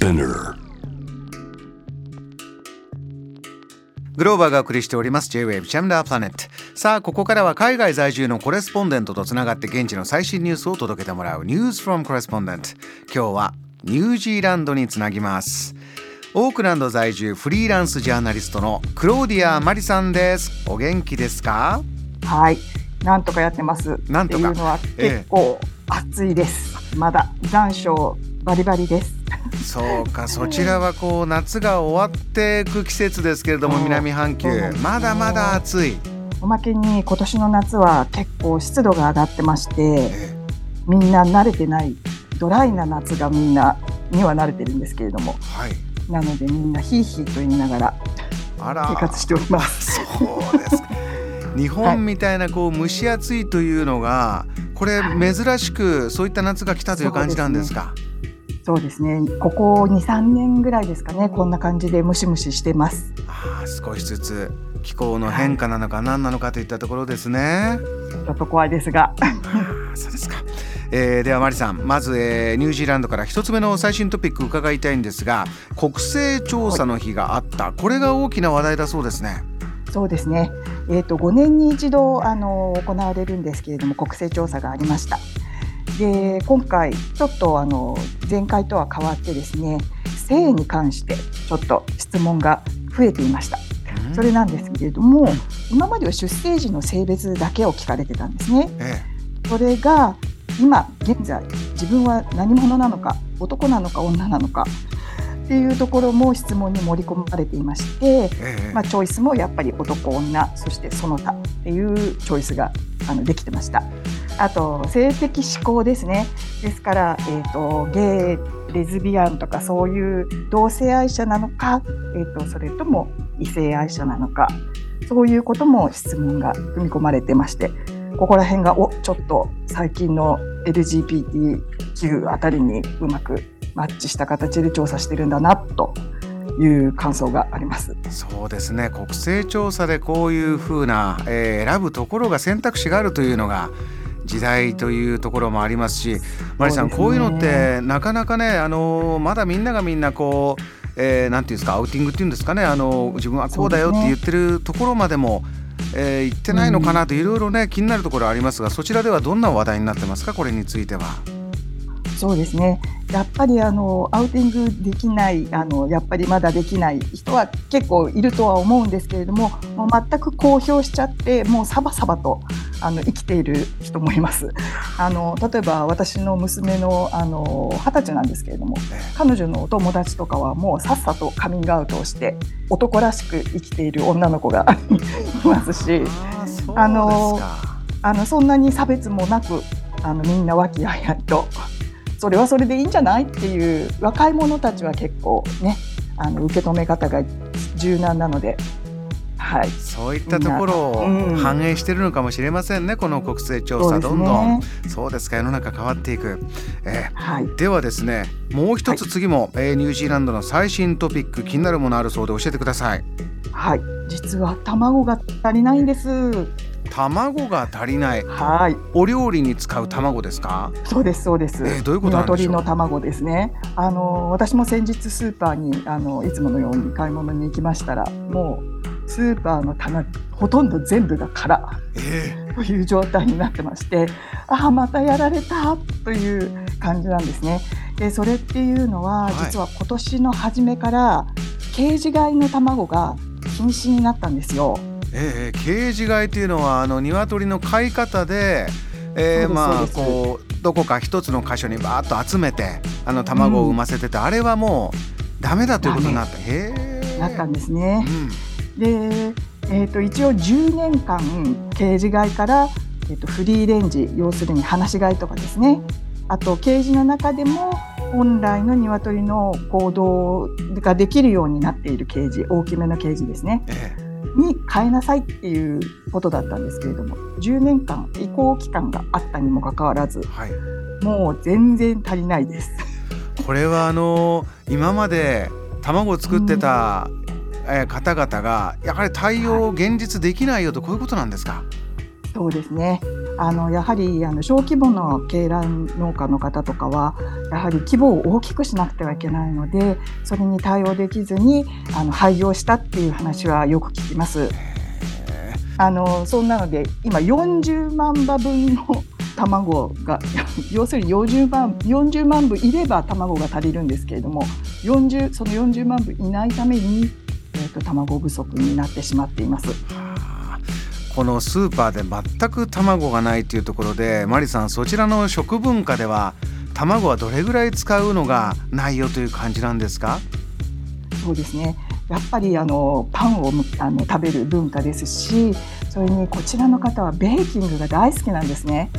Spinner. グローバーがお送りしております。J-Wave チャムダープラネットさあここからは海外在住のコレスポンデントとつながって現地の最新ニュースを届けてもらう。News from Correspondent 今日はニュージーランドにつなぎます。オークランド在住フリーランスジャーナリストのクローディア・マリさんです。お元気ですか？はい、なんとかやってます。なんとか。っていうのは結構暑いです。まだ残暑バリバリです。そうかそちらはこう夏が終わっていく季節ですけれども南半球。まだまだ暑い、おまけに今年の夏は結構湿度が上がってまして、えみんな慣れてないドライな夏がみんなには慣れてるんですけれども、はい。なのでみんなヒーヒーと言いながら生活しております。そうですか。日本みたいなこう蒸し暑いというのがこれ珍しくそういった夏が来たという感じなんですか？そうですね。ここ2、3年ぐらいですかね。こんな感じでムシムシしてます。ああ少しずつ気候の変化なのか何なのかといったところですね。ちょっと怖いですが。そうですか。えー、ではマリさんまず、えーニュージーランドから一つ目の最新トピック伺いたいんですが国勢調査の日があった、これが大きな話題だそうですね。そうですね。えっ、と5年に一度あの行われるんですけれども国勢調査がありました。で今回ちょっとあの前回とは変わってですね性に関してちょっと質問が増えていました。それなんですけれども今までは出生時の性別だけを聞かれてたんですね。えそれが今現在自分は何者なのか男なのか女なのかっていうところも質問に盛り込まれていまして、えええまあ、チョイスもやっぱり男女そしてその他っていうチョイスがあのできてました。あと性的指向ですねですから、えー、とゲイレズビアンとかそういう同性愛者なのか、えー、とそれとも異性愛者なのかそういうことも質問が組み込まれてましてここら辺がおちょっと最近の LGBTQ あたりにうまくマッチした形で調査してるんだなという感想があります。そうですね国勢調査でこういうふうな、えー選ぶところが選択肢があるというのが時代というところもありますしマリさんねこういうのってなかなかねあのまだみんながみんなこう、えーなんていうんですかアウティングっていうんですかねあの自分はこうだよって言ってるところまでも、えー言ってないのかなといろいろね気になるところありますがそちらではどんな話題になってますかこれについては。そうですね。やっぱりあのアウティングできないあのやっぱりまだできない人は結構いるとは思うんですけれども、もう全く公表しちゃってもうサバサバとあの生きている人もいます。あの例えば私の娘のあの二十歳なんですけれども、え彼女のお友達とかはもうさっさとカミングアウトをして男らしく生きている女の子が いますし。あのあのそんなに差別もなくあのみんな和気あいあいとそれはそれでいいんじゃないっていう若い者たちは結構ねあの受け止め方が柔軟なので、はい、そういったところをうん。反映しているのかもしれませんね、この国勢調査、そうですどんどん。ね。そうですか世の中変わっていく、えはい、ーではですねもう一つ次も、えーニュージーランドの最新トピック気になるものあるそうで教えてください。はい、実は卵が足りないんです。卵が足りないはい、お料理に使う卵ですか？そうですそうです。えーどういうこと鶏の卵ですね。あの私も先日スーパーにあのいつものように買い物に行きましたら、もうスーパーの棚ほとんど全部が空。えという状態になってましてああまたやられたという感じなんですね。でそれっていうのは、はい実は今年の初めからケージ飼いの卵が禁止になったんですよ。ーえーケージ飼いというのはあの鶏の飼い方で、えーまあこうどこか一つの箇所にバーッと集めてあの卵を産ませてて、あれはもうダメだということになった。なったんですね。うん。で、えー、と一応10年間ケージ飼いから、えー、とフリーレンジ要するに放し飼いとかですね。あとケージの中でも本来の鶏の行動ができるようになっているケージ大きめのケージですね。えに変えなさいっていうことだったんですけれども10年間移行期間があったにもかかわらずーはい、もう全然足りないです。これはあの今まで卵を作ってた、えー方々がやはり対応現実できないよとこういうことなんですか？そうですねあのやはりあの小規模の鶏卵農家の方とかはやはり規模を大きくしなくてはいけないのでそれに対応できずにあの廃業したっていう話はよく聞きます。あのそんなので今40万羽分の 卵が 要するに40万 ,40 万部いれば卵が足りるんですけれども40その40万部いないために、えーと、卵不足になってしまっています。このスーパーで全く卵がないというところでマリさんそちらの食文化では卵はどれぐらい使うのがないよという感じなんですか？そうですね。やっぱりあのパンをあの食べる文化ですしそれにこちらの方はベーキングが大好きなんですね。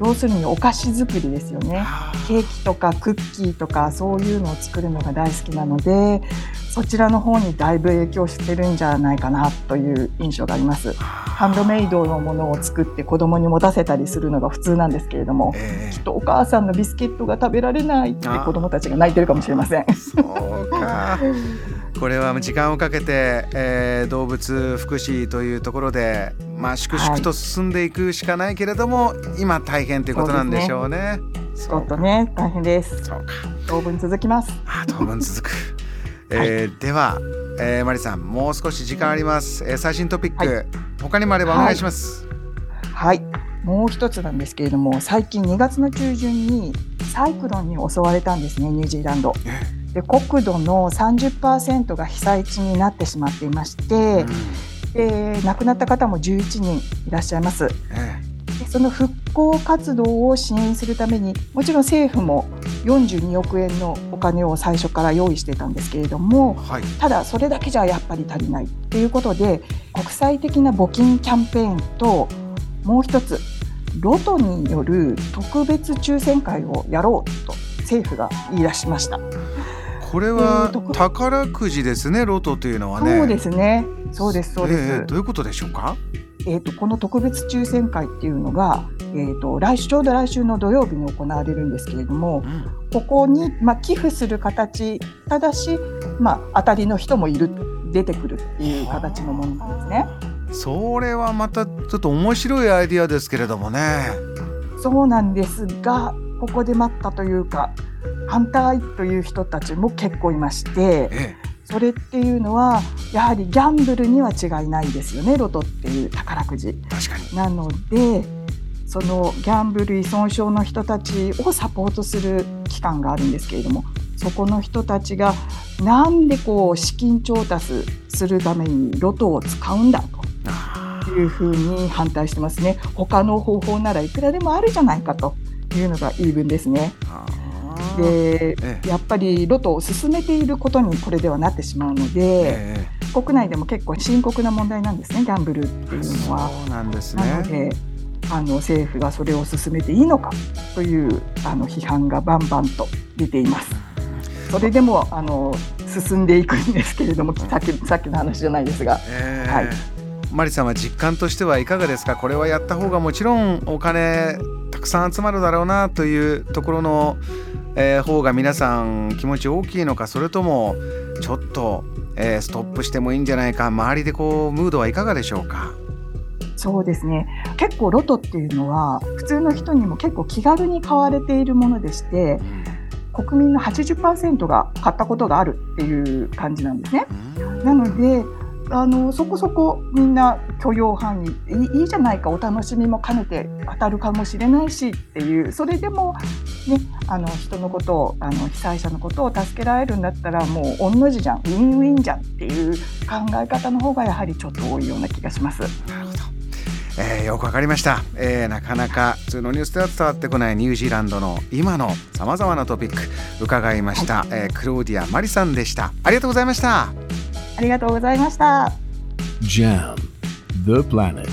うん。要するにお菓子作りですよね。ケーキとかクッキーとかそういうのを作るのが大好きなのでそちらの方にだいぶ影響してるんじゃないかなという印象がありますハンドメイドのものを作って子供に持たせたりするのが普通なんですけれども、えー、きっとお母さんのビスケットが食べられないって子供たちが泣いてるかもしれませんそうかこれは時間をかけて、えー、動物福祉というところで、まあ、粛々と進んでいくしかないけれども、はい、今大変ということなんでしょうね。ちょっとね大変です。そうか。当分続きます。あ当分続く。えー、はい、では、えー、マリさんもう少し時間あります。えー、最新トピック、はい、他にもあればお願いします。はい、もう一つなんですけれども最近2月の中旬にサイクロンに襲われたんですねニュージーランド。で国土の30%が被災地になってしまっていまして、うん、で亡くなった方も11人いらっしゃいます。でその復興活動を支援するためにもちろん政府も42億円のお金を最初から用意していたんですけれども、はい、ただそれだけじゃやっぱり足りないということで国際的な募金キャンペーンともう一つロトによる特別抽選会をやろうと政府が言い出しました。これは宝くじですね、ロトというのはね。そうですね。そうですそうです。えー、どういうことでしょうか？えっ、ー、とこの特別抽選会っていうのが、えっ、ー、と来週ちょうど来週の土曜日に行われるんですけれども、うん、ここにまあ寄付する形ただし、まあ当たりの人もいる出てくるっていう形のものなんですね。それはまたちょっと面白いアイディアですけれどもね。そうなんですが、ここで待ったというか。反対という人たちも結構いまして、それっていうのはやはりギャンブルには違いないですよね。ロトっていう宝くじ。なのでそのギャンブル依存症の人たちをサポートする機関があるんですけれどもそこの人たちがなんでこう資金調達するためにロトを使うんだというふうに反対してますね。他の方法ならいくらでもあるじゃないかというのが言い分ですね。で、やっぱりロトを進めていることにこれではなってしまうので、国内でも結構深刻な問題なんですねギャンブルっていうのは。そうなんですね。なのであの政府がそれを進めていいのかというあの批判がバンバンと出ています。それでもあの進んでいくんですけれども、さっきさっきの話じゃないですが、えー、はい。マリさんは実感としてはいかがですか？これはやった方がもちろんお金たくさん集まるだろうなというところのえー、方が皆さん気持ち大きいのかそれともちょっと、えー、ストップしてもいいんじゃないか周りでこうムードはいかがでしょうか？そうですね。結構ロトっていうのは普通の人にも結構気軽に買われているものでして、うん、国民の80%が買ったことがあるっていう感じなんですね。うん、なのであのそこそこみんな許容範囲いいじゃないかお楽しみも兼ねて当たるかもしれないしっていうそれでも、ね、あの人のことをあの被災者のことを助けられるんだったらもう御の字じゃんウィンウィンじゃんっていう考え方の方がやはりちょっと多いような気がします。なるほど。えー、よくわかりました、えー、なかなか普通のニュースでは伝わってこないニュージーランドの今のさまざまなトピック伺いました、はい、えー、クローディア・マリさんでした。ありがとうございましたありがとうございました JAM The Planet